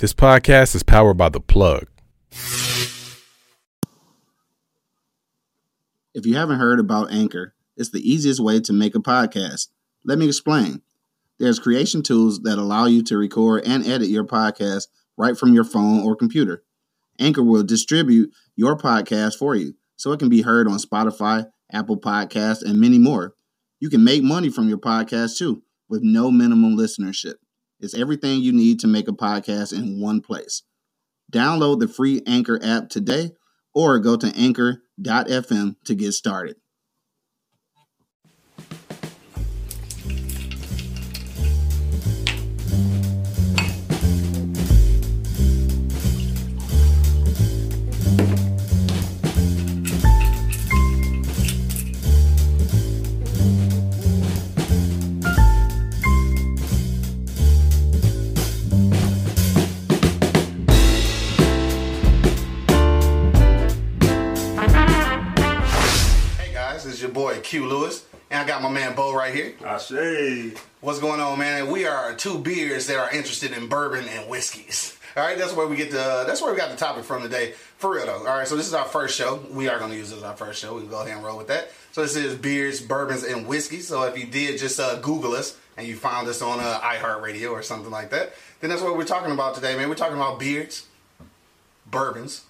This podcast is powered by The Plug. If you haven't heard about Anchor, it's the easiest way to make a podcast. Let me explain. There's creation tools that allow you to record and edit your podcast right from your phone or computer. Anchor will distribute your podcast for you so it can be heard on Spotify, Apple Podcasts, and many more. You can make money from your podcast too with no minimum listenership. It's everything you need to make a podcast in one place. Download the free Anchor app today or go to anchor.fm to get started. Boy Q Lewis, and I got my man Bo right here. I say, What's going on, man? We are two beers that are interested in bourbon and whiskeys. All right, that's where we get the that's where we got the topic from today. For real though. All right, so this is our first show. We are going to use this as our first show. We can go ahead and roll with that. So this is beers, bourbons, and whiskeys. So if you did just uh, Google us and you found us on uh, iHeartRadio or something like that, then that's what we're talking about today, man. We're talking about beers, bourbons,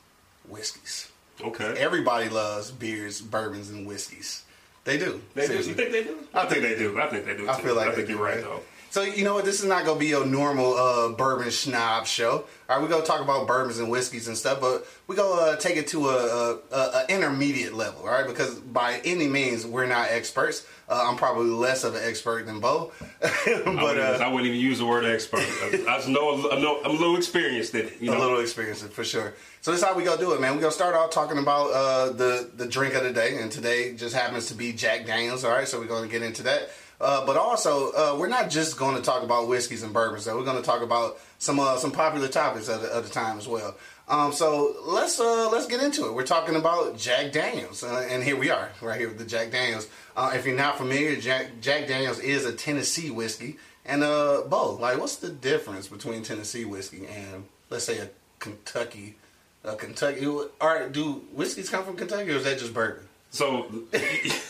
whiskeys. okay. Everybody loves beers, bourbons, and whiskeys. They do. They do. You think they do? I think they do. I think they do. Too. I feel like I think you're right right? though. So you know what? This is not gonna be your normal uh, bourbon schnob show. All right, we're gonna talk about bourbons and whiskeys and stuff, but we gonna uh, take it to a, a, a, a intermediate level, all right? Because by any means, we're not experts. Uh, I'm probably less of an expert than Bo, I, but wouldn't, uh, I wouldn't even use the word expert. I, I know, I know I'm a little experienced in it. You know? a little experienced for sure. So this is how we gonna do it, man. We're gonna start off talking about uh, the the drink of the day, and today just happens to be Jack Daniels. All right, so we're gonna get into that. Uh, but also, uh, we're not just going to talk about whiskeys and bourbons. Though we're going to talk about some uh, some popular topics of the, the time as well. Um, so let's uh, let's get into it. We're talking about Jack Daniels, uh, and here we are, right here with the Jack Daniels. Uh, if you're not familiar, Jack Jack Daniels is a Tennessee whiskey, and uh, Bo, like, what's the difference between Tennessee whiskey and let's say a Kentucky, a Kentucky? All right, do whiskeys come from Kentucky, or is that just bourbon? So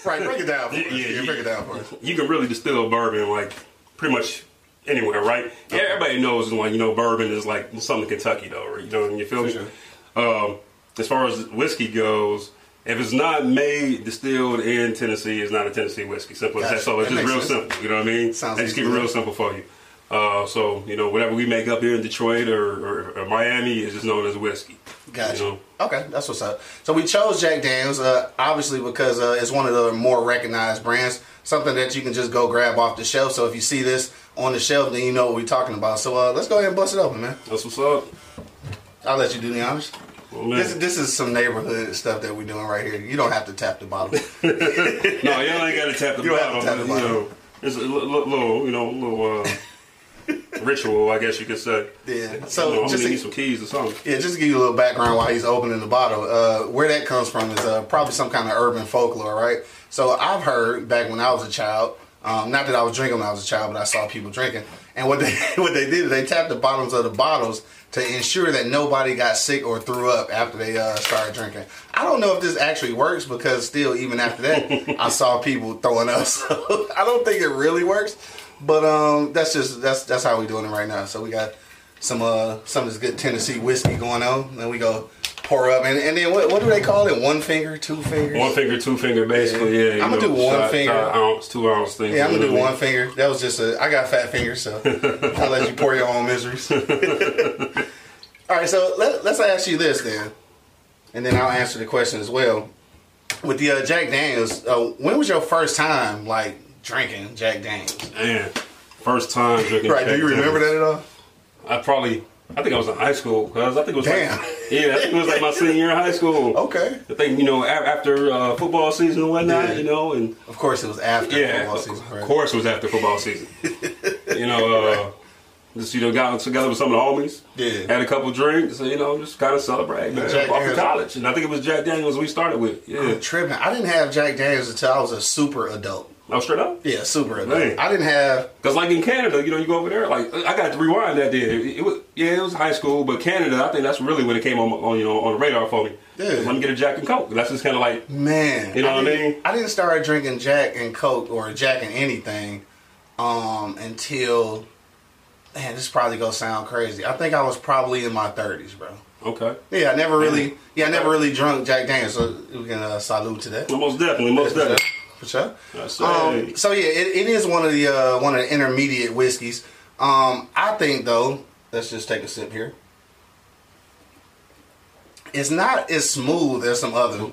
Right, break it down for us. Yeah, Yeah, yeah. break it down for us. you can really distill bourbon like pretty much anywhere, right? Yeah, everybody knows like you know bourbon is like something Kentucky though, right? you know, you feel me? For Um, as far as whiskey goes. If it's not made, distilled in Tennessee, it's not a Tennessee whiskey. Simple as that. So it's That just real sense. simple. You know what I mean? Sounds I just keep it real simple for you. Uh, so you know, whatever we make up here in Detroit or, or, or Miami is just known as whiskey. Gotcha. You know? Okay, that's what's up. So we chose Jack Daniels, uh, obviously because uh, it's one of the more recognized brands, something that you can just go grab off the shelf. So if you see this on the shelf, then you know what we're talking about. So uh, let's go ahead and bust it open, man. That's what's up. I'll let you do the honors. Well. This, this is some neighborhood stuff that we're doing right here. You don't have to tap the bottle. no, y'all ain't got to tap the You don't have to tap the bottom. You know, it's a li- li- little, you know, little uh, ritual, I guess you could say. yeah. So So I'm gonna just need some keys or something. yeah, just to give you a little background while he's opening the bottle, uh, where that comes from is uh, probably some kind of urban folklore, right? So I've heard back when I was a child, um, not that I was drinking when I was a child, but I saw people drinking, and what they what they did is they tapped the bottoms of the bottles to ensure that nobody got sick or threw up after they uh, started drinking. I don't know if this actually works because still, even after that, I saw people throwing up. So I don't think it really works, but um, that's just that's that's how we're doing it right now. So we got some uh some of this good Tennessee whiskey going on. Then we go pour up, and, and then what, what do they call it? One finger, two fingers. One finger, two finger, basically. Yeah. Yeah, I'ma know, do one shot- finger. shot, ounce, two ounce things. Yeah, I'm gonna do know what I one finger. That was just a. I got fat fingers, so I'll let you pour your own miseries. All right, so let, let's ask you this then, and then I'll answer the question as well. With the uh, Jack Daniels, uh, when was your first time like drinking Jack Daniels? Man, first time drinking. Right? Do you remember Daniels. that at all? I probably, I think I was in high school because I think it was Damn. like, yeah, I think it was like my senior year in high school. Okay. I think you know a- after uh, football season and whatnot, Yeah. you know, and Of course, it was after yeah, football of, season. of course it was after football season. you know, uh, just you know, got together with some of the homies, Yeah. had a couple drinks, and, you know, just kind of celebrate, man, Jack off to college, and I think it was Jack Daniels we started with. Yeah, I'm tripping. I didn't have Jack Daniels until I was a super adult. Oh, straight up. Yeah, super adult. Man. I didn't have. Cause like in Canada, you know, you go over there. Like I got to rewind that. There, it, it was yeah, it was high school, but Canada, I think that's really when it came on, on you know on the radar for me. Yeah. Let me get a Jack and Coke. That's just kind of like Man, You know what I mean? I didn't start drinking Jack and Coke or Jack and anything um, until. Man, this probably gonna sound crazy. I think I was probably in my thirties, bro. okay. Yeah, I never really. Yeah, I never really drunk Jack Daniels, so we can uh, salute to that. Well, most definitely, most definitely. For sure. Um, so yeah, it, it is one of the uh, one of the intermediate whiskeys. Um, I think though, let's just take a sip here. It's not as smooth as some other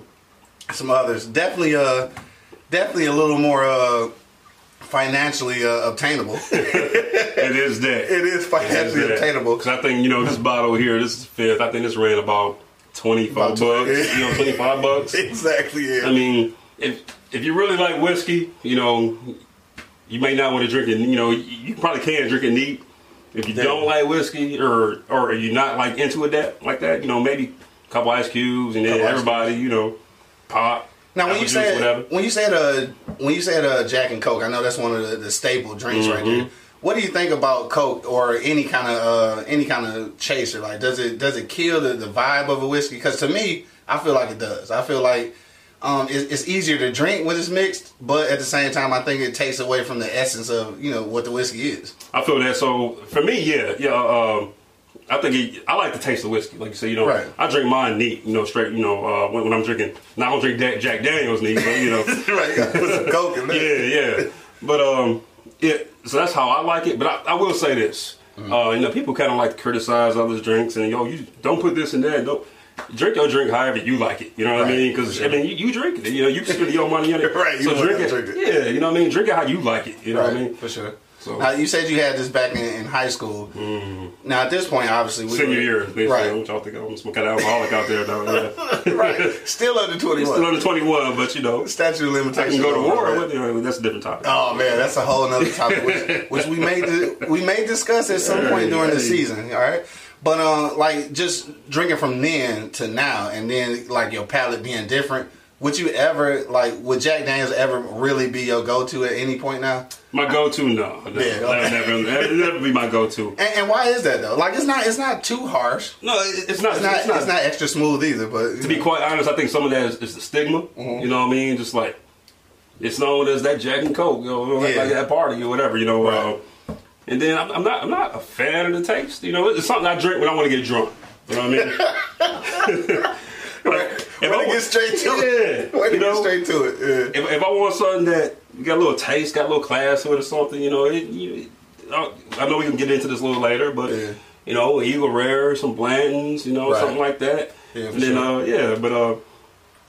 some others. Definitely uh definitely a little more uh financially uh, obtainable. It is that. it is financially obtainable. Because I think you know this bottle here, this is fifth. I think this ran about twenty five bucks. You know, twenty five bucks. exactly. Yeah. I mean, if if you really like whiskey, you know, you may not want to drink it. You know, you, you probably can drink it neat. If you Yeah. don't like whiskey, or or you're not like into it that like that, you know, maybe a couple ice cubes, and then Couple ice everybody, you know, pop. Now, when you juice, said whatever. when you said uh when you said uh Jack and Coke, I know that's one of the, the staple drinks right Mm-hmm. there. What do you think about Coke or any kind of uh any kind of chaser? Like, does it does it kill the, the vibe of a whiskey? Because to me, I feel like it does. I feel like um it's, it's easier to drink when it's mixed, but at the same time, I think it takes away from the essence of you know what the whiskey is. I feel that. So for me, yeah, yeah. Um, I think it, I like the taste of whiskey. Like you say, you know, Right. I drink mine neat. You know, straight. You know, uh, when, when I'm drinking, now I don't drink Jack, Jack Daniels neat, but you know, right, you put some Coke in there. yeah, yeah. But um, yeah. So that's how I like it. But I, I will say this. Uh, you know, people kind of like to criticize others' drinks and yo, you don't put this in that. Don't drink your drink however you like it. You know what Right, I mean? Because for I mean, you, you drink it. You know, you spend your money on it. Right, you So drink it. drink it. Yeah. You know what I mean? Drink it how you like it. You know right, what I mean? for sure. So- Now, you said you had this back in, in high school. Now at this point, obviously, we Mm-hmm. Senior year, basically. right? What y'all think I'm some kind of alcoholic out there, now? Yeah. right. Still under twenty Still under 21, but you know, Statute of I limitations. can go to war. that. With, you know, that's a different topic. Oh man, that's a whole nother topic, which, which we may we may discuss at some point during the season. All right, but uh, like just drinking from then to now, and then like your palate being different. Would you ever like? Would Jack Daniels ever really be your go to at any point now? My go-to, no, no Yeah, okay. never, would never be my go-to. And, and why is that though? Like it's not it's not too harsh. No, it- it's not. It's not it's not, extra smooth either. But To be quite honest, I think some of that is, is the stigma. Mm-hmm. You know what I mean? Just like it's known as that Jack and Coke, you know, like, Yeah. like that party or whatever. You know. Right. Uh, and then I'm, I'm not I'm not a fan of the taste. You know, it's something I drink when I want to get drunk. You know what I mean? like, if Way I get straight to it. Yeah, to you get know? straight to it. Yeah. if, if I want something that got a little taste, got a little class to it or something, you know, it, you, I I know we can get into this a little later, but Yeah. you know, Eagle Rare, some Blantons, you know, Right. something like that. Yeah, and then sure. uh, yeah, but uh,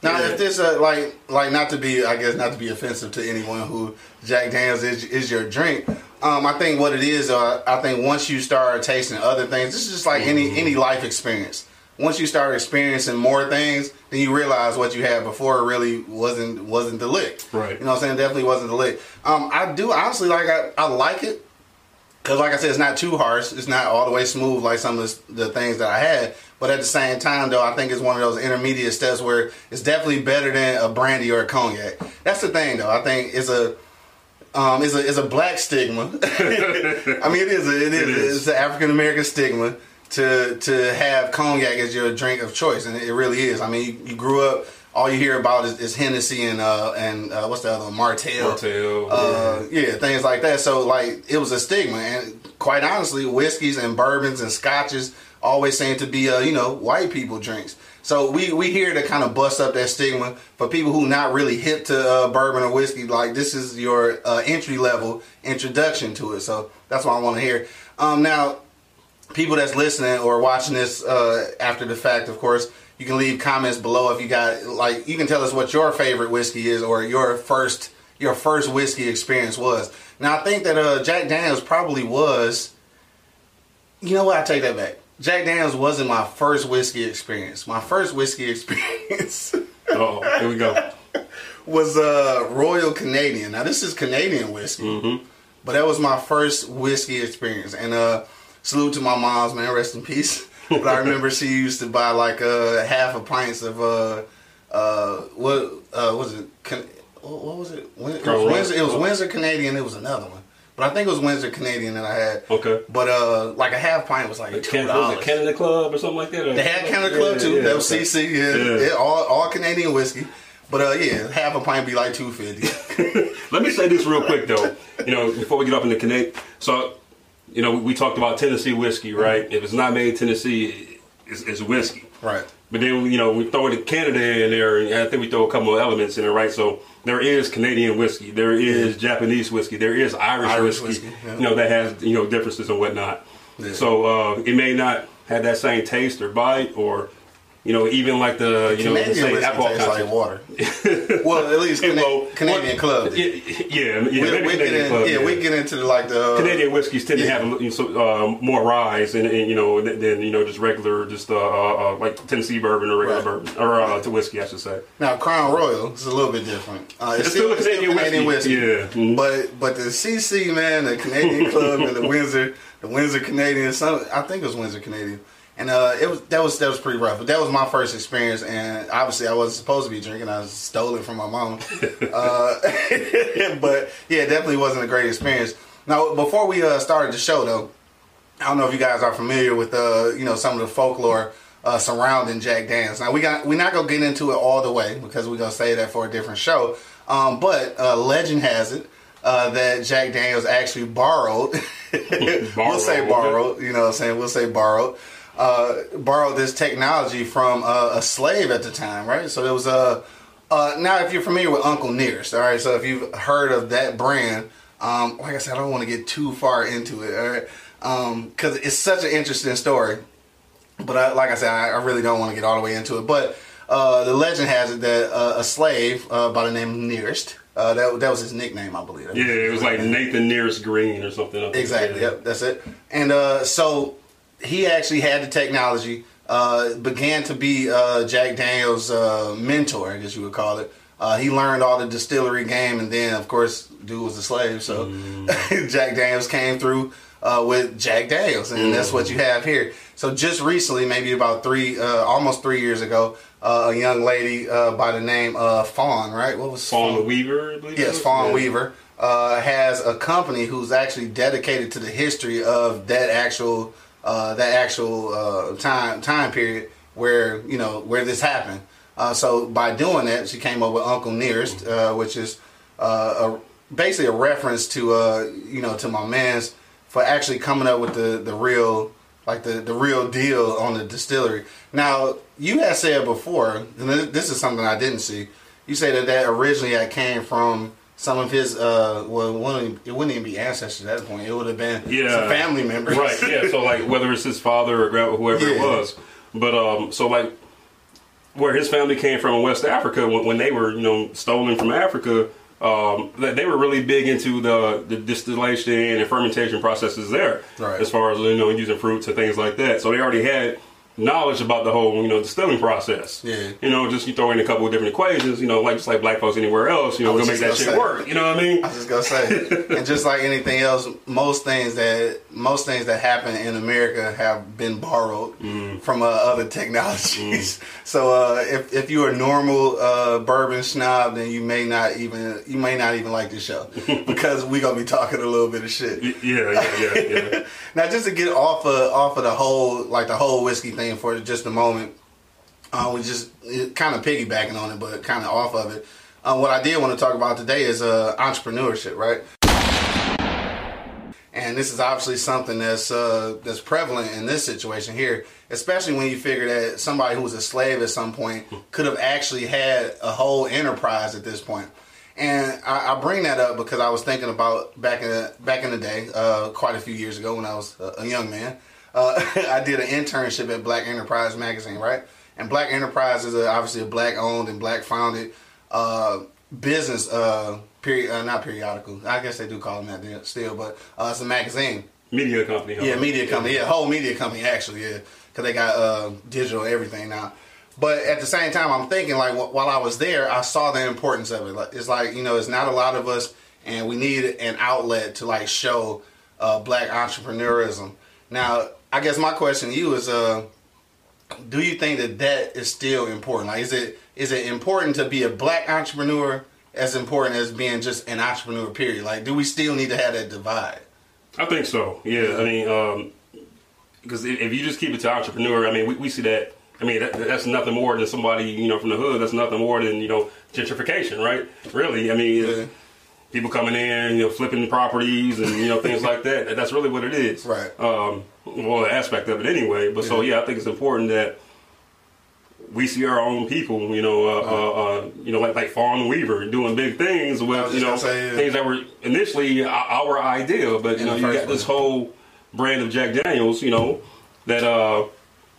Now, Yeah. if this uh, like like not to be, I guess not to be offensive to anyone who Jack Daniels is is your drink. Um, I think what it is, uh, I think once you start tasting other things, this is just like Mm-hmm. any any life experience. Once you start experiencing more things, then you realize what you had before really wasn't wasn't the lick. Right. You know what I'm saying? Definitely wasn't the lick. Um, I do honestly like I, I like it. Because, like I said, it's not too harsh. It's not all the way smooth like some of the, the things that I had. But at the same time, though, I think it's one of those intermediate steps where it's definitely better than a brandy or a cognac. That's the thing, though. I think it's a um, it's a it's a black stigma. I mean, it is a, it is, It is. it's an African American stigma to to have cognac as your drink of choice, and it really is. I mean, you, you grew up. All you hear about is, is Hennessy and uh, and uh, what's the other one? Martell. Martell, Uh, yeah, things like that. So like it was a stigma, and quite honestly, whiskeys and bourbons and scotches always seem to be uh, you know white people drinks. So we we here to kind of bust up that stigma for people who not really hip to uh, bourbon or whiskey. Like this is your uh, entry level introduction to it. So that's what I want to hear. Um, now people that's listening or watching this uh, after the fact, of course, you can leave comments below if you got like you can tell us what your favorite whiskey is or your first your first whiskey experience was. Now I think that uh, Jack Daniels probably was. You know what? I take that back. Jack Daniels wasn't my first whiskey experience. My first whiskey experience oh, here we go. was uh, Royal Canadian. Now this is Canadian whiskey, Mm-hmm. but that was my first whiskey experience. And uh, salute to my mom's man, rest in peace. but I remember she used to buy like uh, half a pints of uh, uh, what uh, was it? Can- what, was it? Win- It was, Windsor, it was Windsor Canadian. It was another one, but I think it was Windsor Canadian that I had. Okay. But uh, like a half pint was like two dollars. Canada Club or something like that? They had Canada Club too. that was okay. CC. Yeah, Yeah. yeah, all all Canadian whiskey. But uh, yeah, half a pint be like two fifty. Let me say this real quick though. You know, before we get up in the connect, so you know, we talked about Tennessee whiskey, right? If it's not made in Tennessee, it's, it's whiskey. right. But then you know we throw the Canada in there, and I think we throw a couple of elements in there, right? So there is Canadian whiskey, there is Japanese whiskey, there is Irish, Irish whiskey, whiskey, yeah. you know that has you know differences and whatnot. Yeah. So uh, it may not have that same taste or bite, or you know even like the you know Canadian say whiskey alcohol tastes like water. well, at least Cana- Well, Canadian club. Yeah, yeah, yeah, we, maybe we get Canadian in, club. yeah, we get into the, like the uh, Canadian whiskeys tend to have a little- so, uh, more rise and, and, you know than, than you know just regular just uh, uh, uh, like Tennessee bourbon or regular Right. bourbon or uh, to whiskey I should say. Now Crown Royal is a little bit different. Uh, It's still a Canadian whiskey. Yeah. Mhm. But but the CC man, the Canadian Club, and the Windsor, the Windsor Canadian. Some I think it was Windsor Canadian, and uh, it was that was that was pretty rough. But that was my first experience, and obviously I wasn't supposed to be drinking. I stole it from my mom. uh, but yeah, it definitely wasn't a great experience. Now before we uh, started the show though, I don't know if you guys are familiar with uh, you know some of the folklore uh, surrounding Jack Daniels. Now we got we're not gonna get into it all the way because we're gonna say that for a different show. Um, but uh, legend has it uh, that Jack Daniels actually borrowed. we'll say Borrowed. borrowed. You know what I'm saying? We'll say borrowed. Uh, borrowed this technology from uh, a slave at the time, right? So it was a. Uh, now, if you're familiar with Uncle Nearest, all right. So if you've heard of that brand, um, like I said, I don't want to get too far into it, all right? Because it's such an interesting story. But I, like I said, I, I really don't want to get all the way into it. But uh, the legend has it that uh, a slave uh, by the name of Nearest, uh, that, that was his nickname, I believe. Yeah, it was like Nathan Nearest Green or something. Exactly. Yep. That's it. And uh, so he actually had the technology. Uh, began to be uh, Jack Daniels' uh, mentor, I guess you would call it. Uh, he learned all the distillery game, and then, of course, dude was a slave. So Jack Daniels came through uh, with Jack Daniels, and that's what you have here. So just recently, maybe about three, uh, almost three years ago, uh, a young lady uh, by the name of Fawn, right? What was Fawn Weaver, I Yes. Fawn Yeah. Weaver uh, has a company who's actually dedicated to the history of that actual uh, that actual uh, time time period where you know where this happened. Uh, so by doing that, she came up with Uncle Nearest, uh, which is uh, a, basically a reference to you know to my man's for actually coming up with the the real like the the real deal on the distillery. Now you had said before, and this is something I didn't see. You say that that originally had came from some of his uh well it wouldn't, it wouldn't even be ancestors at that point. It would have been Yeah. some family members. right yeah so like whether it's his father or grandpa whoever it was but um so like where his family came from in west africa when, when they were you know stolen from africa um they they were really big into the the distillation and fermentation processes there Right. as far as you know using fruits and things like that so they already had knowledge about the whole you know the distilling process Yeah. you know just you throw in a couple of different equations you know like just like black folks anywhere else you know I was go make that gonna shit say. work you know what i mean I was just gonna say, and just like anything else, most things that most things that happen in America have been borrowed Mm. from uh, other technologies. So uh, if if you're a normal uh, bourbon snob, then you may not even you may not even like this show because we gonna be talking a little bit of shit. Yeah yeah yeah yeah now, just to get off of off of the whole like the whole whiskey thing for just a moment, uh, we just kind of piggybacking on it, but kind of off of it. Uh, what I did want to talk about today is uh, entrepreneurship, right? And this is obviously something that's uh, that's prevalent in this situation here, especially when you figure that somebody who was a slave at some point could have actually had a whole enterprise at this point. And I, I bring that up because I was thinking about back in the, back in the day, uh, quite a few years ago when I was a, a young man. Uh, I did an internship at Black Enterprise magazine, right? And Black Enterprise is a, obviously a black owned and black founded uh, business. Uh, period, uh, not periodical. I guess they do call them that still, but uh, it's a magazine. media company huh? Yeah, media company. Yeah, whole media company actually. Yeah, because they got uh, digital everything now. But at the same time, I'm thinking like wh- while I was there, I saw the importance of it. Like, it's like you know, it's not a lot of us, and we need an outlet to like show uh, black entrepreneurism. Now, I guess my question to you is, uh, do you think that that is still important? Like, is it is it important to be a black entrepreneur as important as being just an entrepreneur. Period. Like, do we still need to have that divide? I think so. Yeah, I mean, because if if you just keep it to entrepreneur, I mean, we, we see that. I mean, that, that's nothing more than somebody you know from the hood. That's nothing more than you know gentrification, right? Really, I mean, Yeah. People coming in, you know, flipping properties and you know things like that. That's really what it is, Right. Um, well, the aspect of it anyway. But so Yeah. I think it's important that we see our own people, you know, uh, uh, uh, you know, like like Fawn Weaver doing big things with you know say, yeah. things that were initially our, idea, but you know, you got this whole brand of Jack Daniels, you know, that uh.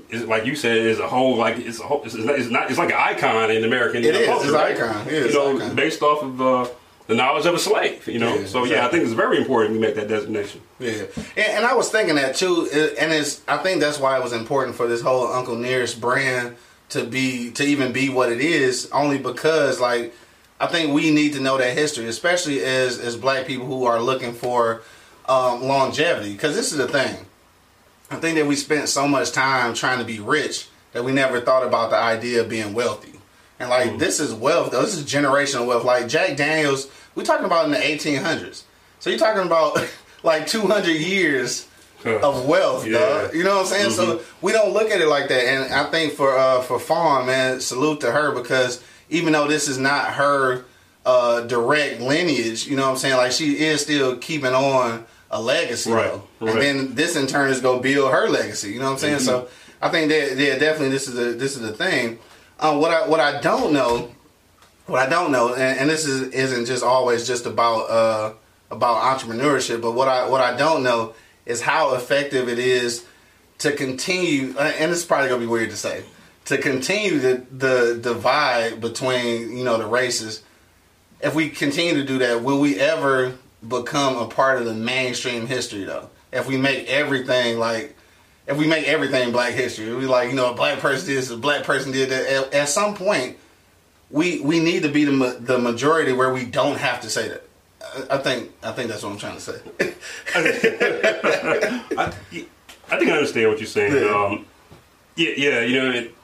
Is, like you said, is a whole like it's a whole, it's not, it's not it's like an icon in American It is. culture, It's right? icon. You know, icon. based off of uh, the knowledge of a slave. You know, Yeah, so yeah, I think it's very important we make that designation. Yeah, and, and I was thinking that too, and it's I think that's why it was important for this whole Uncle Nearest brand to be to even be what it is, only because like I think we need to know that history, especially as as Black people who are looking for um, longevity. Because this is the thing, I think that we spent so much time trying to be rich that we never thought about the idea of being wealthy. And like this is wealth, though. This is generational wealth. Like Jack Daniels, we're talking about in the 1800s. So you're talking about like 200 years of wealth, Yeah. dog. You know what I'm saying? So we don't look at it like that. And I think for uh, for Fawn, man, salute to her because even though this is not her uh, direct lineage, you know what I'm saying? Like she is still keeping on a legacy, Right, right. And then this in turn is gonna build her legacy. You know what I'm saying? So I think that yeah, definitely this is a this is the thing. Um, what I what I don't know, what I don't know, and, and this is isn't just always just about uh, about entrepreneurship, but what I what I don't know is how effective it is to continue. uh, And it's probably gonna be weird to say to continue the the divide between you know the races. If we continue to do that, will we ever become a part of the mainstream history though? If we make everything like if we make everything black history, we like you know a black person did this, a black person did that. At, at some point, we we need to be the ma- the majority where we don't have to say that. I, I think I think that's what I'm trying to say. I, I think I understand what you're saying. Yeah. Um, yeah, yeah, you know, it,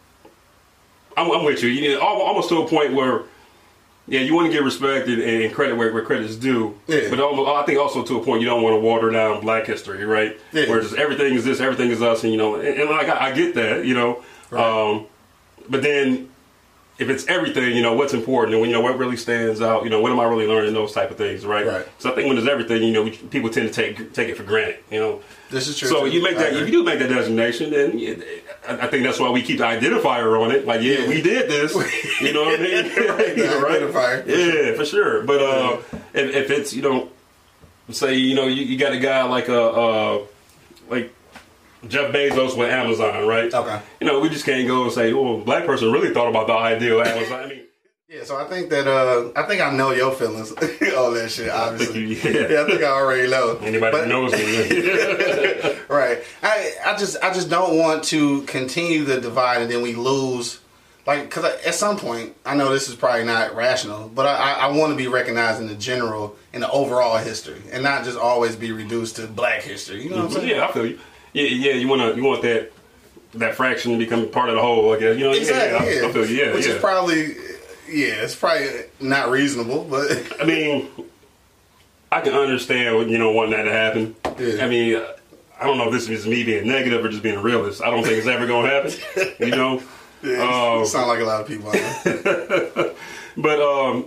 I'm, I'm with you. You know, almost to a point where, yeah, you want to get respect and, credit where, where credit is due. Yeah. But almost, I think also to a point you don't want to water down Black history, right? Yeah. Where just everything is this, everything is us, and you know, and, and like I, I get that, you know, Right. um, but then if it's everything, you know, what's important and you know what really stands out, you know, what am I really learning? Those type of things, right? Right. So I think when there's everything, you know, we, people tend to take take it for granted, you know. This is true. So too. you make that, if you do make that designation, then you- I I think that's why we keep the identifier on it. Like, yeah, Yeah. we did this. You know what I mean? Right, the identifier, for Yeah, for sure. But uh, if, if it's you know, say you know you, you got a guy like a uh, like Jeff Bezos with Amazon, right? Okay. You know, we just can't go and say, "Oh, black person really thought about the idea of Amazon." I mean, Yeah, so I think that uh, I think I know your feelings all that shit. Obviously, think you- yeah. I think I already know. anybody But- knows me, right? I I just I just don't want to continue the divide and then we lose. Like, because at some point, I know this is probably not rational, but I, I, I want to be recognized in the general, in the overall history, and not just always be reduced to Black history. You know what I'm saying? yeah, I feel you. Yeah, yeah, you want to you want that that fraction to become part of the whole. I guess you know. Exactly. Yeah, Yeah, I, I feel you. Yeah, Which yeah. is probably, yeah, it's probably not reasonable, but I mean, I can understand you know wanting that to happen. Yeah. I mean, uh, I don't know if this is me being negative or just being a realist. I don't think it's ever going to happen. You know. yeah, Um, sound like a lot of people. But um,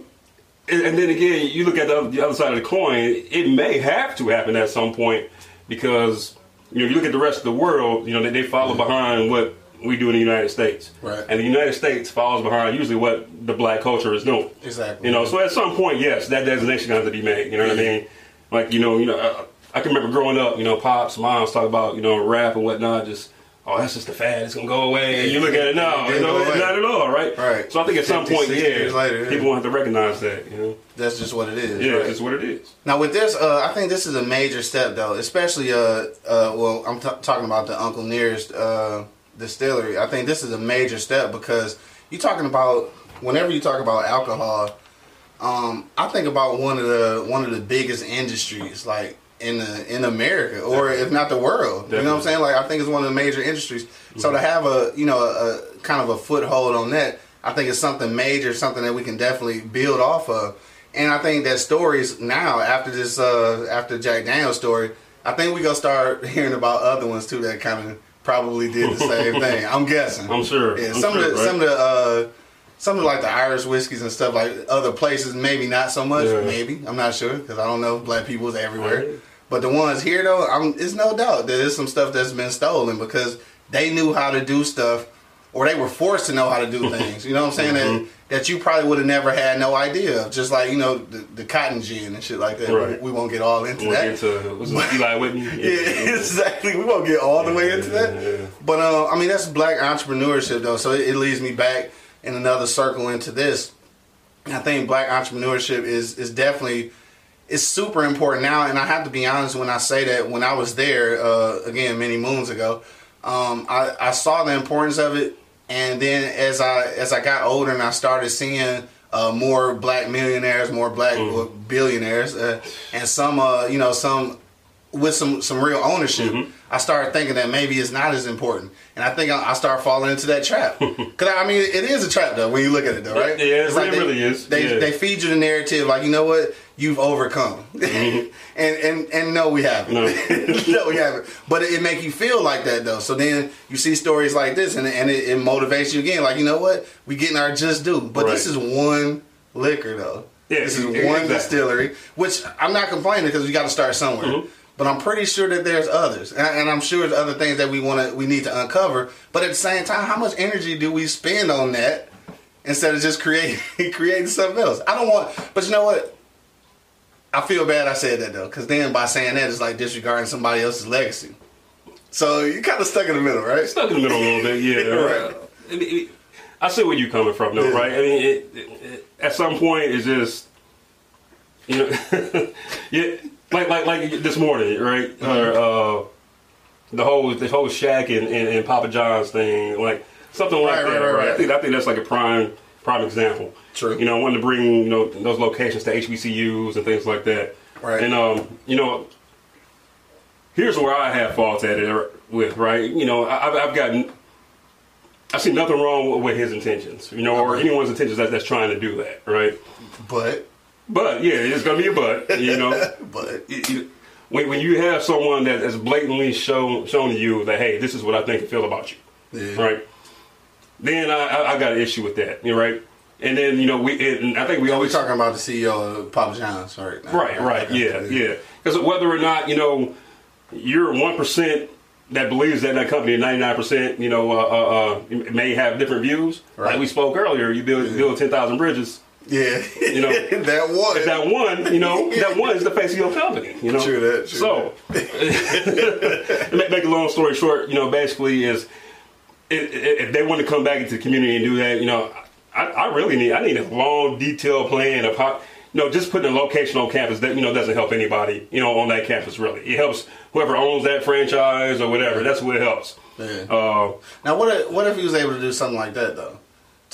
and, and then again, you look at the other, the other side of the coin. It may have to happen at some point because you know you look at the rest of the world. You know they, they follow mm-hmm. behind what we do in the United States, Right. And the United States follows behind usually what the black culture is doing. Exactly. You know, so at some point, yes, that designation has to be made. You know what I mean? Like you know, you know, I, I can remember growing up. You know, pops, moms talk about you know rap and whatnot. Just oh, that's just a fad. It's gonna go away. And you look at it now, you know, didn't go away. not at all, right? Right. So I think at some point, yeah, later, yeah. people want to recognize that. You know, That's just what it is. yeah, right? it's what it is. Now with this, uh, I think this is a major step though, especially uh, uh, well, I'm t- talking about the Uncle Nearest uh, distillery. I think this is a major step because you're talking about whenever you talk about alcohol, um, I think about one of the one of the biggest industries like in the in America or if not the world. You know what I'm saying? Like I think it's one of the major industries. So to have a you know a, a kind of a foothold on that, I think it's something major, something that we can definitely build off of. And I think that stories now after this uh after Jack Daniels story, I think we gonna start hearing about other ones too that kind of probably did the same thing. I'm guessing. I'm sure. Yeah, I'm some sure, of the right? some of the uh some of like the Irish whiskeys and stuff like other places maybe not so much Yeah. maybe I'm not sure because I don't know black people's everywhere Right. but the ones here though I'm it's no doubt that there's some stuff that's been stolen because they knew how to do stuff or they were forced to know how to do things you know what I'm saying Mm-hmm. that that you probably would have never had no idea of just like you know the, the cotton gin and shit like that Right. we, we won't get all into We'll that get into was it Eli Whitney? yeah, exactly. We won't get all the way into Yeah, that. yeah. But uh, I mean, that's black entrepreneurship, though. So it, it leads me back in another circle into this. I think black entrepreneurship is is definitely it's super important now. And I have to be honest when I say that. When I was there uh, again many moons ago, um, I, I saw the importance of it. And then as I as I got older and I started seeing uh, more black millionaires, more black billionaires, uh, and some uh, you know some with some some real ownership, Mm-hmm. I started thinking that maybe it's not as important, and I think I, I start falling into that trap. Because I mean, it is a trap though when you look at it though, right? Yeah, it they, really is. They Yeah. they feed you the narrative like you know what you've overcome, and and and no, we haven't. Mm-hmm. No. no, we haven't. But it, it make you feel like that though. So then you see stories like this, and and it, it motivates you again. Like you know what, we getting our just due. But this is one liquor though. Yeah, this is exactly. one distillery, which I'm not complaining because we got to start somewhere. Mm-hmm. But I'm pretty sure that there's others, and, and I'm sure there's other things that we want to we need to uncover. But at the same time, how much energy do we spend on that instead of just creating creating something else? I don't want, but you know what? I feel bad I said that though, because then by saying that, it's like disregarding somebody else's legacy. So you're kind of stuck in the middle, right? stuck in the middle a little bit. Yeah, Right. I, mean, I see where you're coming from, though, Yeah. right? I mean, it, it- at some point, it's just you know, yeah, like like like this morning, right? Or uh, the whole the whole Shaq and, and, and Papa John's thing, like something like Right, that, right, right, right, right. I think I think that's like a prime prime example. True. You know, I wanted to bring you know those locations to HBCUs and things like that. Right. And um, you know, here's where I have faults at it with, right? You know, I- I've, I've gotten, I see nothing wrong with his intentions, you know, or anyone's intentions that, that's trying to do that, right? But But yeah, it's gonna be a but, you know. but It- it- when, when you have someone that has blatantly shown shown to you that hey, this is what I think and feel about you, Yeah. right? Then I, I, got an issue with that, you know, right? And then you know we, and I think we always talking about the CEO of Papa John's, right? now. Right, right, yeah, yeah. Because whether or not you know you're one percent that believes that that company, ninety nine percent, you know, uh, uh, uh, may have different views. Right. Like we spoke earlier, you build build ten thousand bridges. Yeah, You know, that one. That one, you know, that one is the face of your company. You know, True that, true so, make, make a long story short, you know, basically is if, if they want to come back into the community and do that, you know, I, I really need I need a long, detailed plan of how. You know, just putting a location on campus that you know doesn't help anybody. You know, on that campus really, it helps whoever owns that franchise or whatever. That's what it helps. Yeah. Uh, Now, what if, what if he was able to do something like that though,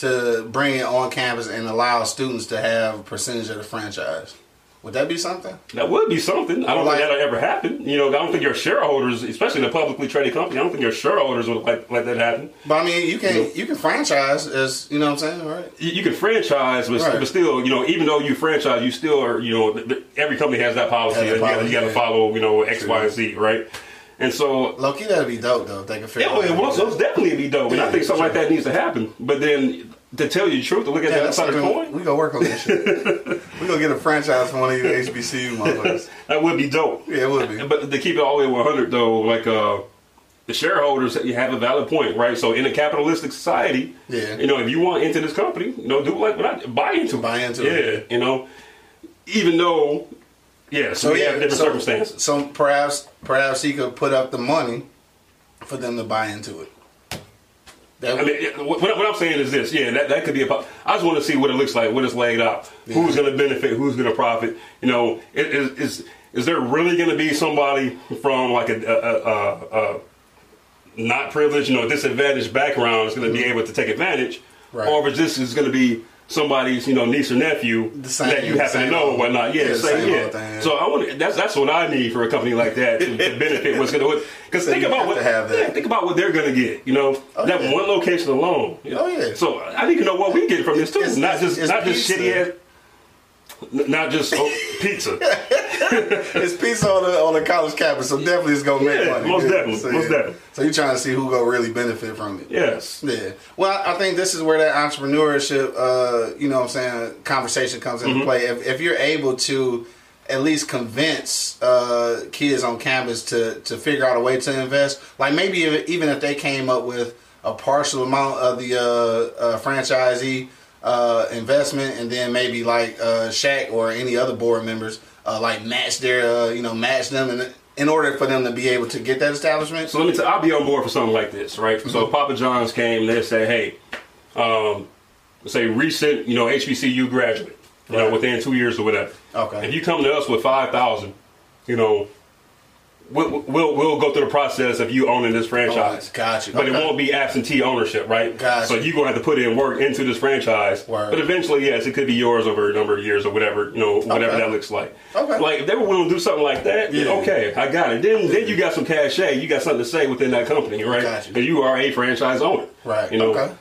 to bring it on campus and allow students to have a percentage of the franchise? Would that be something? That would be something. I don't Like- think that'll ever happen. You know, I don't think your shareholders, especially in a publicly traded company, I don't think your shareholders would let, let that happen. But I mean, you can you can franchise as you know what I'm saying, right? You, you can franchise, but, Right. but still, you know, even though you franchise, you still are, you know, every company has that policy. Has you policy, you got to yeah. follow, you know, X, True. Y, and Z, right? And so, Low key, that'd be dope though. If they could figure. yeah, it will most definitely be dope. And I think something sure. like that needs to happen. But then, to tell you the truth, to look at Yeah, other side of the coin, we gonna work on that shit. we gonna get a franchise from one of you HBCU motherfuckers. that would be dope. Yeah, it would be. But to keep it all the way 100, though, like uh, the shareholders, you have a valid point, right? So in a capitalistic society, Yeah. you know, if you want into this company, you know, do like what I buy into it. Buy into yeah, it. you know, even though, yeah, so, we have different so, circumstances. So perhaps perhaps he could put up the money for them to buy into it. That I mean, what, what I'm saying is this, yeah, that, that could be a. I just want to see what it looks like, what it's laid out, who's going to benefit, who's going to profit. You know, is is is there really going to be somebody from like a, a, a, a not privileged, you know, disadvantaged background is going to be able to take advantage, Mm-hmm. Right. or if this is going to be somebody's, you know, niece or nephew that you happen to know or whatnot. Yeah, same, yeah. thing. So I want that's that's what I need for a company like that to, to benefit what's going to. Because So think about what to have that. yeah, think about what they're going to get. You know, Oh, that yeah. one location alone. you know. Oh, yeah. So I need to know what we get from this too, It's- not just it's not just pizza. shitty ass. Not just oh, pizza. it's pizza on the on the college campus, so definitely it's gonna make Yeah, money. most definitely, So, most definitely. So you're trying to see who gonna really benefit from it. Yes. Yeah. Well, I think this is where that entrepreneurship, uh, you know what I'm saying, conversation comes into play. If, if you're able to at least convince uh, kids on campus to, to figure out a way to invest, like maybe if, even if they came up with a partial amount of the uh, uh, franchisee uh, investment and then maybe like uh, Shaq or any other board members uh, like match their, uh, you know, match them in, in order for them to be able to get that establishment. So let me. T- I'll be on board for something like this, right? So Papa John's came, they say, "Hey, um, say recent, you know, HBCU graduate, you know, within two years or whatever. Okay. If you come to us with five thousand, you know, we'll, we'll we'll go through the process of you owning this franchise. Oh, got you. But it won't be absentee ownership, right? Got so you. you're gonna have to put in work into this franchise. Word. But eventually, yes, it could be yours over a number of years or whatever, you know, whatever Okay. that looks like. Okay. Like if they were willing to do something like that, Yeah. okay, I got it. Then then you got some cachet, you got something to say within that company, right? Got you. Because you are a franchise owner. Right. You know. Okay.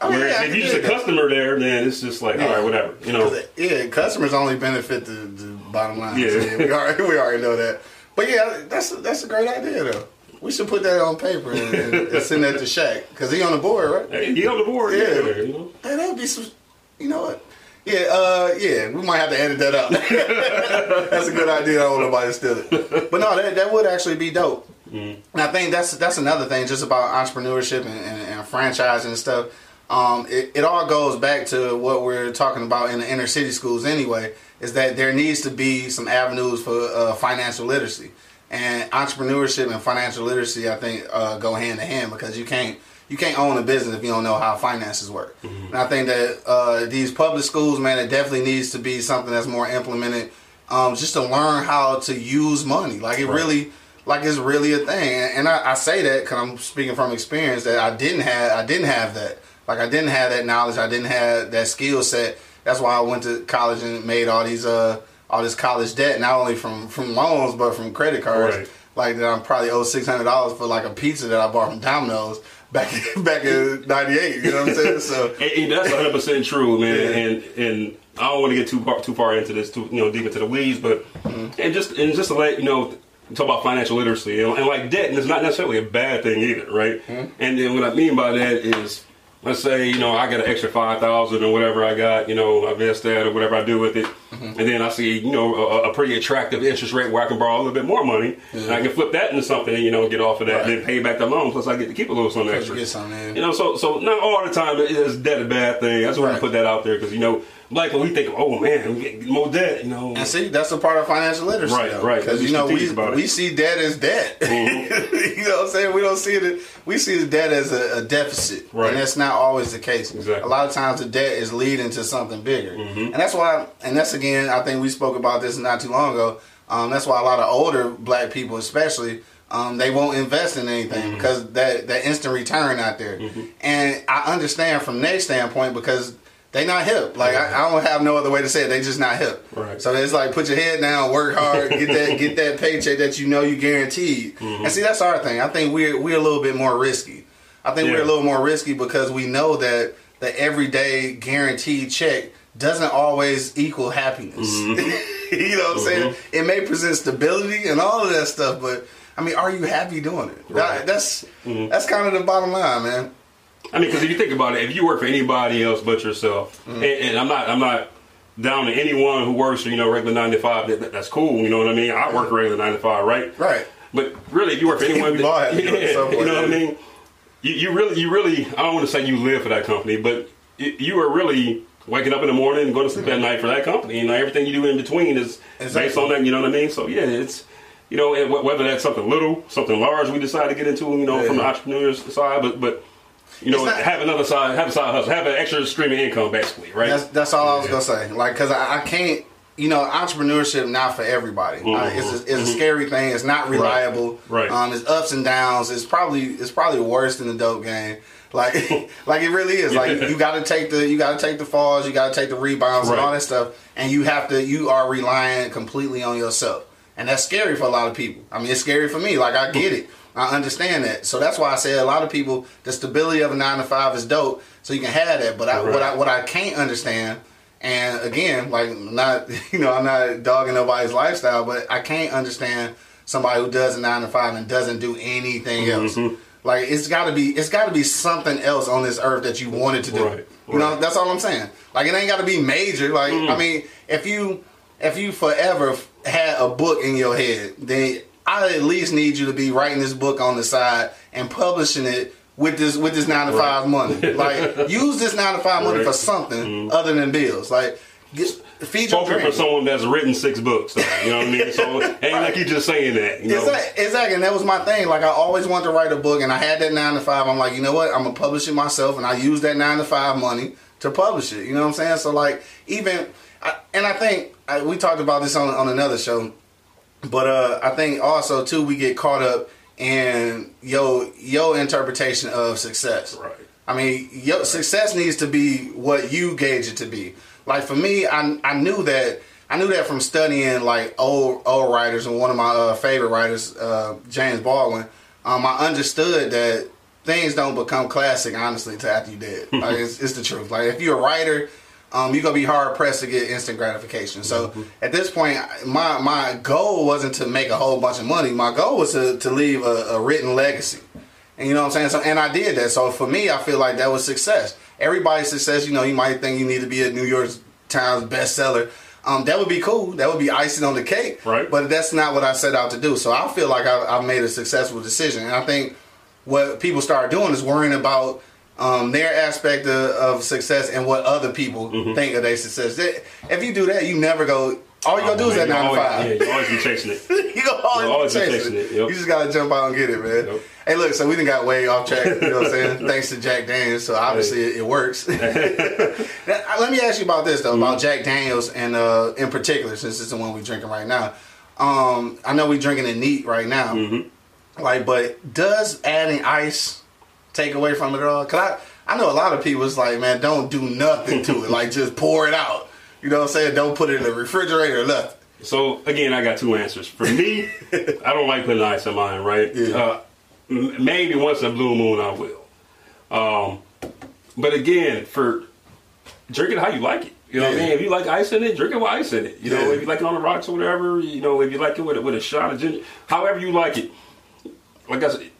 Oh, Whereas yeah, if you're just a customer there, then it's just like, all right, whatever. You know. Yeah, customers only benefit the, the bottom line. Yeah. So, we already we already know that. But yeah, that's that's a great idea though. We should put that on paper and, and, and send that to Shaq because he on the board, right? Hey, you on the board, yeah. Yeah. you know. Hey, that'd be some. You know what? Yeah, uh, yeah, we might have to edit that out. that's a good idea. I don't want nobody to steal it. But no, that, that would actually be dope. And I think that's that's another thing, just about entrepreneurship and, and, and franchising and stuff. Um, it, it all goes back to what we're talking about in the inner city schools anyway. Is that there needs to be some avenues for uh, financial literacy and entrepreneurship and financial literacy. I think uh, go hand in hand because you can't you can't own a business if you don't know how finances work. And I think that uh, these public schools, man, it definitely needs to be something that's more implemented, um, just to learn how to use money. Like it really, like it's really a thing. And, and I, I say that because I'm speaking from experience that I didn't have, I didn't have that. Like I didn't have that knowledge. I didn't have that skill set. That's why I went to college and made all these, uh, all this college debt, not only from from loans but from credit cards Right. like that I'm probably owe six hundred dollars for like a pizza that I bought from Domino's back back in '98. You know what I'm saying? So And, and that's 100 percent true, man. Yeah. And and I don't want to get too far too far into this, too you know, deep into the weeds, but Mm-hmm. and just and just to let you know, talk about financial literacy and, and like debt, and it's not necessarily a bad thing either, right? Mm-hmm. And then what I mean by that is. Let's say you know I got an extra five thousand or whatever I got, you know, I invest that or whatever I do with it, Mm-hmm. and then I see you know a, a pretty attractive interest rate where I can borrow a little bit more money, and I can flip that into something, and, you know, get off of that, Right. and then pay back the loan. Plus I get to keep a little something you extra. get something. You know, so so not all the time is debt a bad thing. I just want Right. to put that out there because you know, like when we think, oh man, we get more debt. You know, And see, that's a part of financial literacy, Right, though. right. Because you know we we see debt as debt. you know what I'm saying? We don't see it. We see the debt as a, a deficit, Right. and that's not always the case. Exactly. Mm-hmm. A lot of times the debt is leading to something bigger, and that's why. And that's again, I think we spoke about this not too long ago. Um, that's why a lot of older black people, especially. Um, they won't invest in anything Mm-hmm. because that that instant return out there, and I understand from their standpoint because they not hip. Like I, I don't have no other way to say it. They just not hip. Right. So it's like put your head down, work hard, get that get that paycheck that you know you guaranteed. Mm-hmm. And see, that's our thing. I think we're we're a little bit more risky. I think we're a little more risky because we know that the everyday guaranteed check doesn't always equal happiness. Mm-hmm. you know what I'm saying? It may present stability and all of that stuff, but I mean, are you happy doing it? That- that's Mm-hmm. that's kind of the bottom line, man. I mean, because if you think about it, if you work for anybody else but yourself, Mm-hmm. and, and I'm not, I'm not down to anyone who works, you know, regular nine to five. That, that's cool. You know what I mean? I work regular nine to five, right? Right. But really, if you work for anyone, We all have to do it at some you know what I mean? You, you really, you really. I don't want to say you live for that company, but you, are really waking up in the morning and going to sleep at night for that company, and everything you do in between is based on that. You know what I mean? So yeah, it's. You know, whether that's something little, something large, we decide to get into, you know, from the Yeah. entrepreneur's side, but but you know, not- have another side, have a side hustle, have an extra stream of income, basically, right? That's that's all I was gonna say. Like, cause I, I can't. You know, entrepreneurship not for everybody. Uh, it's a, it's a scary thing. It's not reliable. Mm-hmm. Right. Um, it's ups and downs. It's probably it's probably worse than the dope game. Like, like it really is. Like you got to take the you got to take the falls. You got to take the rebounds and all that stuff. And you have to. You are relying completely on yourself. And that's scary for a lot of people. I mean, it's scary for me. Like I get it. I understand that. So that's why I say a lot of people, the stability of a nine to five is dope. So you can have that. But I, what I what I can't understand And again, like not you know, I'm not dogging nobody's lifestyle, but I can't understand somebody who does a nine to five and doesn't do anything else. Mm-hmm. Like it's got to be it's got to be something else on this earth that you wanted to do. Right, You know, right. that's all I'm saying. Like it ain't got to be major. Like Mm. I mean, if you if you forever had a book in your head, then I at least need you to be writing this book on the side and publishing it with this with this nine to Right. five money. Like use this nine to five money Right. for something mm-hmm. other than bills. Like get, feed your Spoken for someone that's written six books, you know what I mean? So ain't like you just saying that. You know? Exactly, exactly, and that was my thing. Like I always wanted to write a book, and I had that nine to five. I'm like, you know what? I'm gonna publish it myself, and I use that nine to five money to publish it. You know what I'm saying? So like, even, I, and I think I, we talked about this on on another show, but uh, I think also too we get caught up in yo your interpretation of success. Right. I mean, your success needs to be what you gauge it to be. Like for me, I I knew that I knew that from studying like old old writers and one of my uh, favorite writers, uh, James Baldwin. Um, I understood that things don't become classic honestly till after you're dead. Like it's, it's the truth. Like if you're a writer, um, you're gonna be hard pressed to get instant gratification. So at this point, my my goal wasn't to make a whole bunch of money. My goal was to to leave a, a written legacy. And you know what I'm saying? So and I did that. So for me, I feel like that was success. Everybody's success, you know, you might think you need to be a New York Times bestseller. Um, that would be cool. That would be icing on the cake. Right. But that's not what I set out to do. So I feel like I, I've made a successful decision. And I think what people start doing is worrying about um, their aspect of, of success and what other people Mm-hmm. think of their success. That- If you do that, you never go. All you gonna do is that You nine to five. Yeah, you always be chasing it. you gonna always, always be chasing it. it, yep. You just gotta jump out and get it, man. Yep. Hey, look, so we done got way off track. You know what I'm saying? Thanks to Jack Daniels, so obviously it, it works. Now, Let me ask you about this though, Mm-hmm. about Jack Daniels and uh, in particular, since it's the one we're drinking right now. Um, I know we're drinking it neat right now. Mm-hmm. Like, but does adding ice take away from it all? Cause I, I know a lot of people is like, man, don't do nothing to it. Like, just pour it out. You know what I'm saying? Don't put it in the refrigerator or nothing. So again, I got two answers. For me, I don't like putting ice in mine. Right? Yeah. Uh, m- maybe once in a blue moon I will. Um, but again, for drink it how you like it. You know what I mean? If you like ice in it, drink it with ice in it. You know, Yeah. if you like it on the rocks or whatever. You know, if you like it with a, with a shot of ginger, however you like it. Like I said,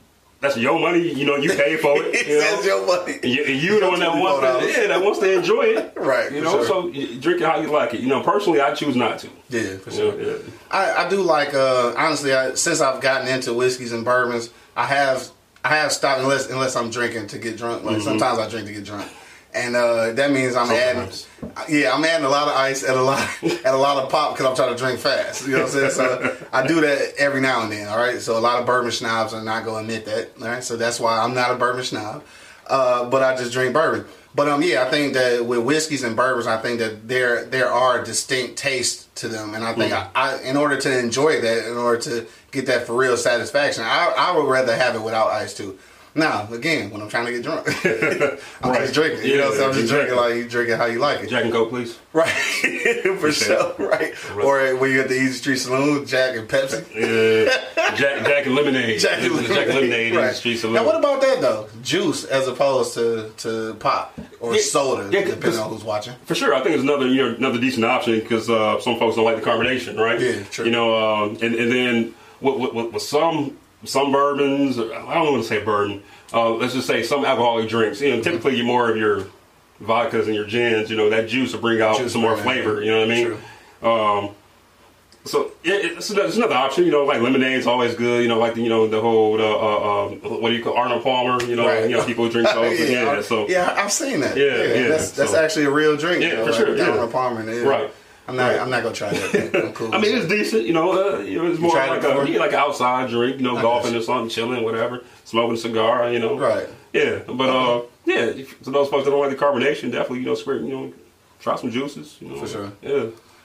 that's your money. You know, you pay for it. You? That's your money. You, you the one that wants to, yeah, that wants to enjoy it, Right, You know, sure. so you drink it how you like it. You know, personally, I choose not to. Yeah, for sure. yeah. I, I do like uh, honestly I, since I've gotten into whiskeys and bourbons, I have I have stopped unless unless I'm drinking to get drunk. Like sometimes I drink to get drunk, and uh, that means I'm Sometimes. adding yeah I'm adding a lot of ice and a lot and a lot of pop because I'm trying to drink fast. You know what I'm saying? So I do that every now and then. All right, so a lot of bourbon snobs are not going to admit that. All right, so that's why I'm not a bourbon snob, uh, but I just drink bourbon. But um, yeah, I think that with whiskeys and bourbons, I think that there there are distinct tastes to them, and I think I, I, in order to enjoy that, in order to get that for real satisfaction, I, I would rather have it without ice too. Now, again, when I'm trying to get drunk, I'm Right. just drinking. You know, so I'm just Yeah, drinking like you drink it how you like it. Jack and Coke, please. Right, for sure. Right. Or when you at the Easy Street Saloon, Jack and Pepsi. yeah, Jack, Jack and lemonade. Jack and Jack and lemonade in Right. the streets of Now, what about that though? Juice as opposed to, to pop or Yeah, soda, yeah, depending on who's watching. For sure, I think it's another you know another decent option because uh, some folks don't like the carbonation, right? Yeah, true. You know, um, and and then with, with, with some some bourbons, I don't want to say bourbon. Uh, let's just say some alcoholic drinks. You know, typically you more of your vodkas and your gins. You know, that juice will bring out Juice some more flavor. You know what I mean? True. Um, so yeah, it's, it's another option. You know, like lemonade's always good. You know, like the, you know the whole uh, uh, what do you call Arnold Palmer? You know, Right. you know people who drink those. yeah, I- so yeah, I've seen that. Yeah, yeah, that's that's so- actually a real drink. Yeah, though, for like sure, yeah. Palmer, yeah. Right. I'm not. Right. I'm not gonna try that. I'm cool. I mean, it's decent, you know. Uh, you know, it's more like a yeah, like an outside drink, you know, I golfing or something, chilling, whatever, smoking a cigar, you know. Right. Yeah, but uh, yeah, if- to those folks that don't like the carbonation, definitely, you know, squirt, you know, try some juices, you know. For sure. Yeah.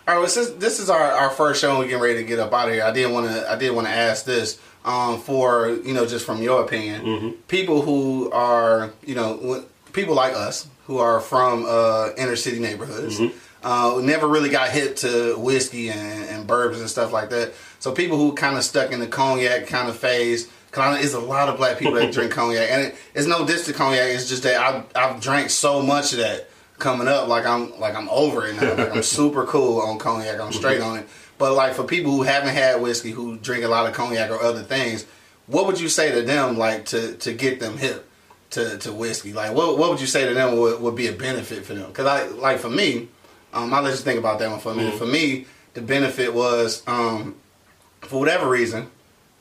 All right, well, since this is our, our first show and we're getting ready to get up out of here, I did want to I did want to ask this um, for you know just from your opinion, Mm-hmm. people who are you know people like us who are from uh, inner city neighborhoods. Mm-hmm. Uh, never really got hip to whiskey and, and bourbons and stuff like that. So people who kind of stuck in the cognac kind of phase, of is a lot of black people that drink cognac, and it, it's no diss to cognac. It's just that I've, I've drank so much of that coming up, like I'm like I'm over it now. Like I'm super cool on cognac. I'm straight on it. But like for people who haven't had whiskey, who drink a lot of cognac or other things, what would you say to them like to to get them hip to, to whiskey? Like what what would you say to them would, would be a benefit for them? Because I like for me, um, I'll let you think about that one for a minute. For me, the benefit was um, for whatever reason,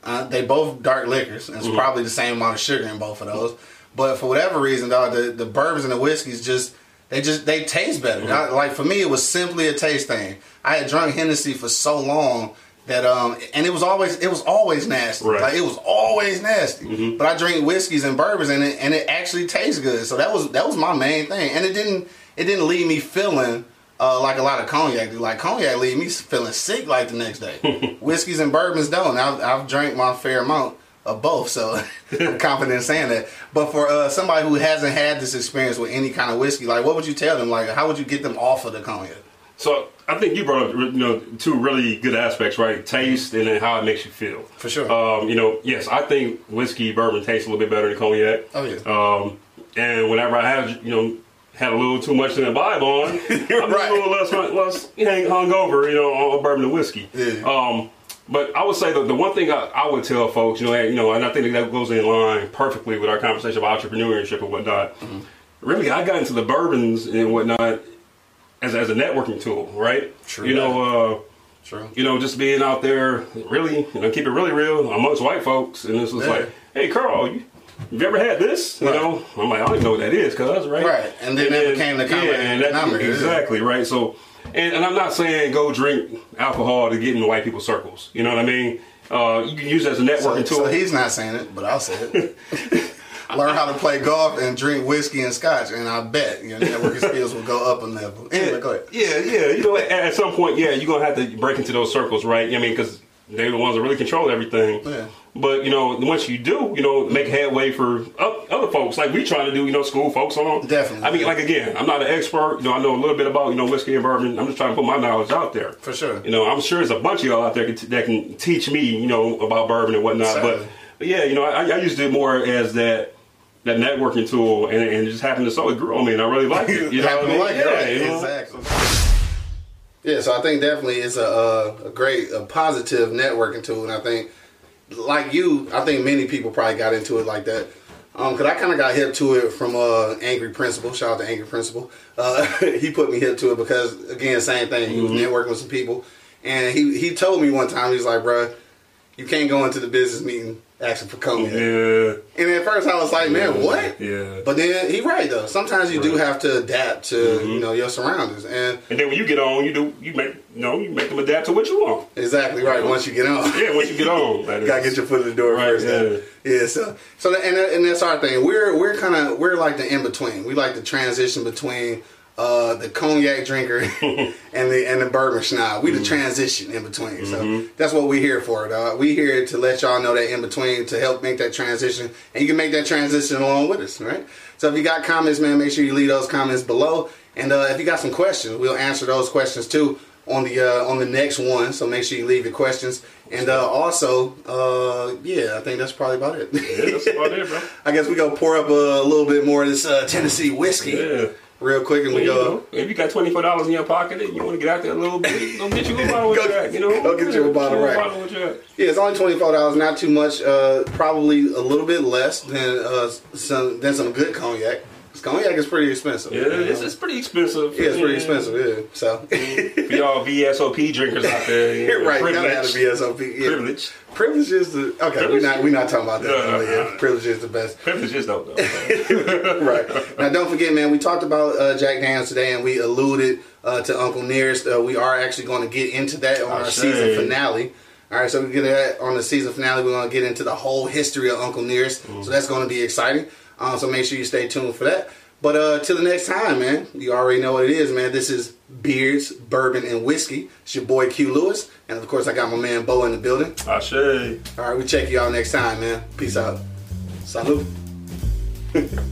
uh, they both dark liquors, and it's probably the same amount of sugar in both of those. But for whatever reason, dog, the the bourbons and the whiskeys just they just they taste better. I- like for me, it was simply a taste thing. I had drunk Hennessy for so long that um, and it was always it was always nasty. Right. Like it was always nasty. But I drink whiskeys and bourbons, and it and it actually tastes good. So that was that was my main thing, and it didn't it didn't leave me feeling. Uh, like a lot of cognac, do. like cognac, leave me feeling sick like the next day. Whiskeys and bourbons don't. I've, I've drank my fair amount of both, so I'm confident in saying that. But for uh, somebody who hasn't had this experience with any kind of whiskey, like what would you tell them? Like how would you get them off of the cognac? So I think you brought up you know two really good aspects, right? Taste and then how it makes you feel. For sure. Um, you know, yes, I think whiskey bourbon tastes a little bit better than cognac. Oh, yeah. Um, and whenever I have you know had a little too much to imbibe on, I'm Right. a little less less hang hungover, you know, on bourbon and whiskey. Yeah. Um, but I would say the, the one thing I, I would tell folks, you know, and, you know, and I think that goes in line perfectly with our conversation about entrepreneurship and whatnot. Mm-hmm. Really, I got into the bourbons and whatnot as, as a networking tool, right? True You know, uh, True. you know, just being out there, really, you know, keep it really real amongst white folks, and this was Yeah. like, hey, Carl, you, you ever had this? You Right. know, I'm like, I don't even know what that is, cuz, right? Right. And then that became the common yeah, and that-. Exactly, right? So, and, and I'm not saying go drink alcohol to get in white people's circles. You know what I mean? Uh, you can use it as a So, networking tool. so he's not saying it, but I'll say it. Learn how to play golf and drink whiskey and scotch, and I bet your networking skills will go up a level. Anyway, go ahead. Yeah, yeah. You know, at, at some point, yeah, you're gonna have to break into those circles, right? I mean, because they're the ones that really control everything. Yeah. But you know, once you do, you know, make headway for other folks, like we trying to do, you know, school folks on. Definitely. I mean, like again, I'm not an expert. You know, I know a little bit about you know whiskey and bourbon. I'm just trying to put my knowledge out there. For sure. You know, I'm sure there's a bunch of y'all out there that can teach me, you know, about bourbon and whatnot. But, but yeah, you know, I, I used it more as that. That networking tool, and, and it just happened to so it grew on me, and I really liked it. You know, Happen what I to mean? like it, right? you know? Exactly. Yeah, so I think definitely it's a, a great, a positive networking tool, and I think, like you, I think many people probably got into it like that. Um, cause I kind of got hip to it from uh, Angry Principal. Shout out to Angry Principal. Uh, he put me hip to it because again, same thing. He was networking with some people, and he he told me one time he's like, "Bruh, you can't go into the business meeting asking for cognac." Yeah. And at first I was like, "Man, what?" Yeah. But then he right though. Sometimes you do have to adapt to you mm-hmm. know your surroundings, and And then when you get on, you do you make you know you make them adapt to what you want. exactly right. Once you get on, Yeah, once you get on, gotta get your foot in the door Right, first. Yeah. yeah. So so and and that's our thing. We're we're kind of we're like the in between. We like the transition between. Uh, the cognac drinker and the and the bourbon schnob. We the transition in between. So that's what we're here for, dog. We here to let y'all know that in between to help make that transition, and you can make that transition along with us, right? So if you got comments, man, make sure you leave those comments below. And uh, if you got some questions, we'll answer those questions too on the uh, on the next one. So make sure you leave your questions. And uh, also, uh, yeah, I think that's probably about it. Yeah, that's about it, bro. I guess we go pour up a, little bit more of this uh, Tennessee whiskey Yeah. Real quick, and we go. know, if you got twenty four dollars in your pocket and you want to get out there a little bit, go get you a bottle Go- Jack. You know, go get you a bottle, right. bottle. Yeah, it's only twenty four dollars, not too much. Uh, probably a little bit less than uh, some than some good cognac. Cognac is pretty expensive. Yeah, it's, it's pretty expensive. Yeah, it's pretty expensive. Yeah, so For y'all VSOP drinkers out there, you know, you're right. Gotta have privilege. to be SOP. Yeah. Privilege. Privilege is the okay. We're not we're not talking about that. No, no, yeah, no. privilege is the best. Privilege is dope though. right. Now, don't forget, man, we talked about uh, Jack Daniels today, and we alluded uh, to Uncle Nearest. Uh, we are actually going to get into that on our Ashe. season finale. All right, so we get that on the season finale. We're going to get into the whole history of Uncle Nearest. So that's going to be exciting. Um, so make sure you stay tuned for that. But uh, till the next time, man, you already know what it is, man. This is Beards, Bourbon, and Whiskey. It's your boy Q Lewis. And of course, I got my man Bo in the building. Ashe. All right, we check you out next time, man. Peace out. Salute.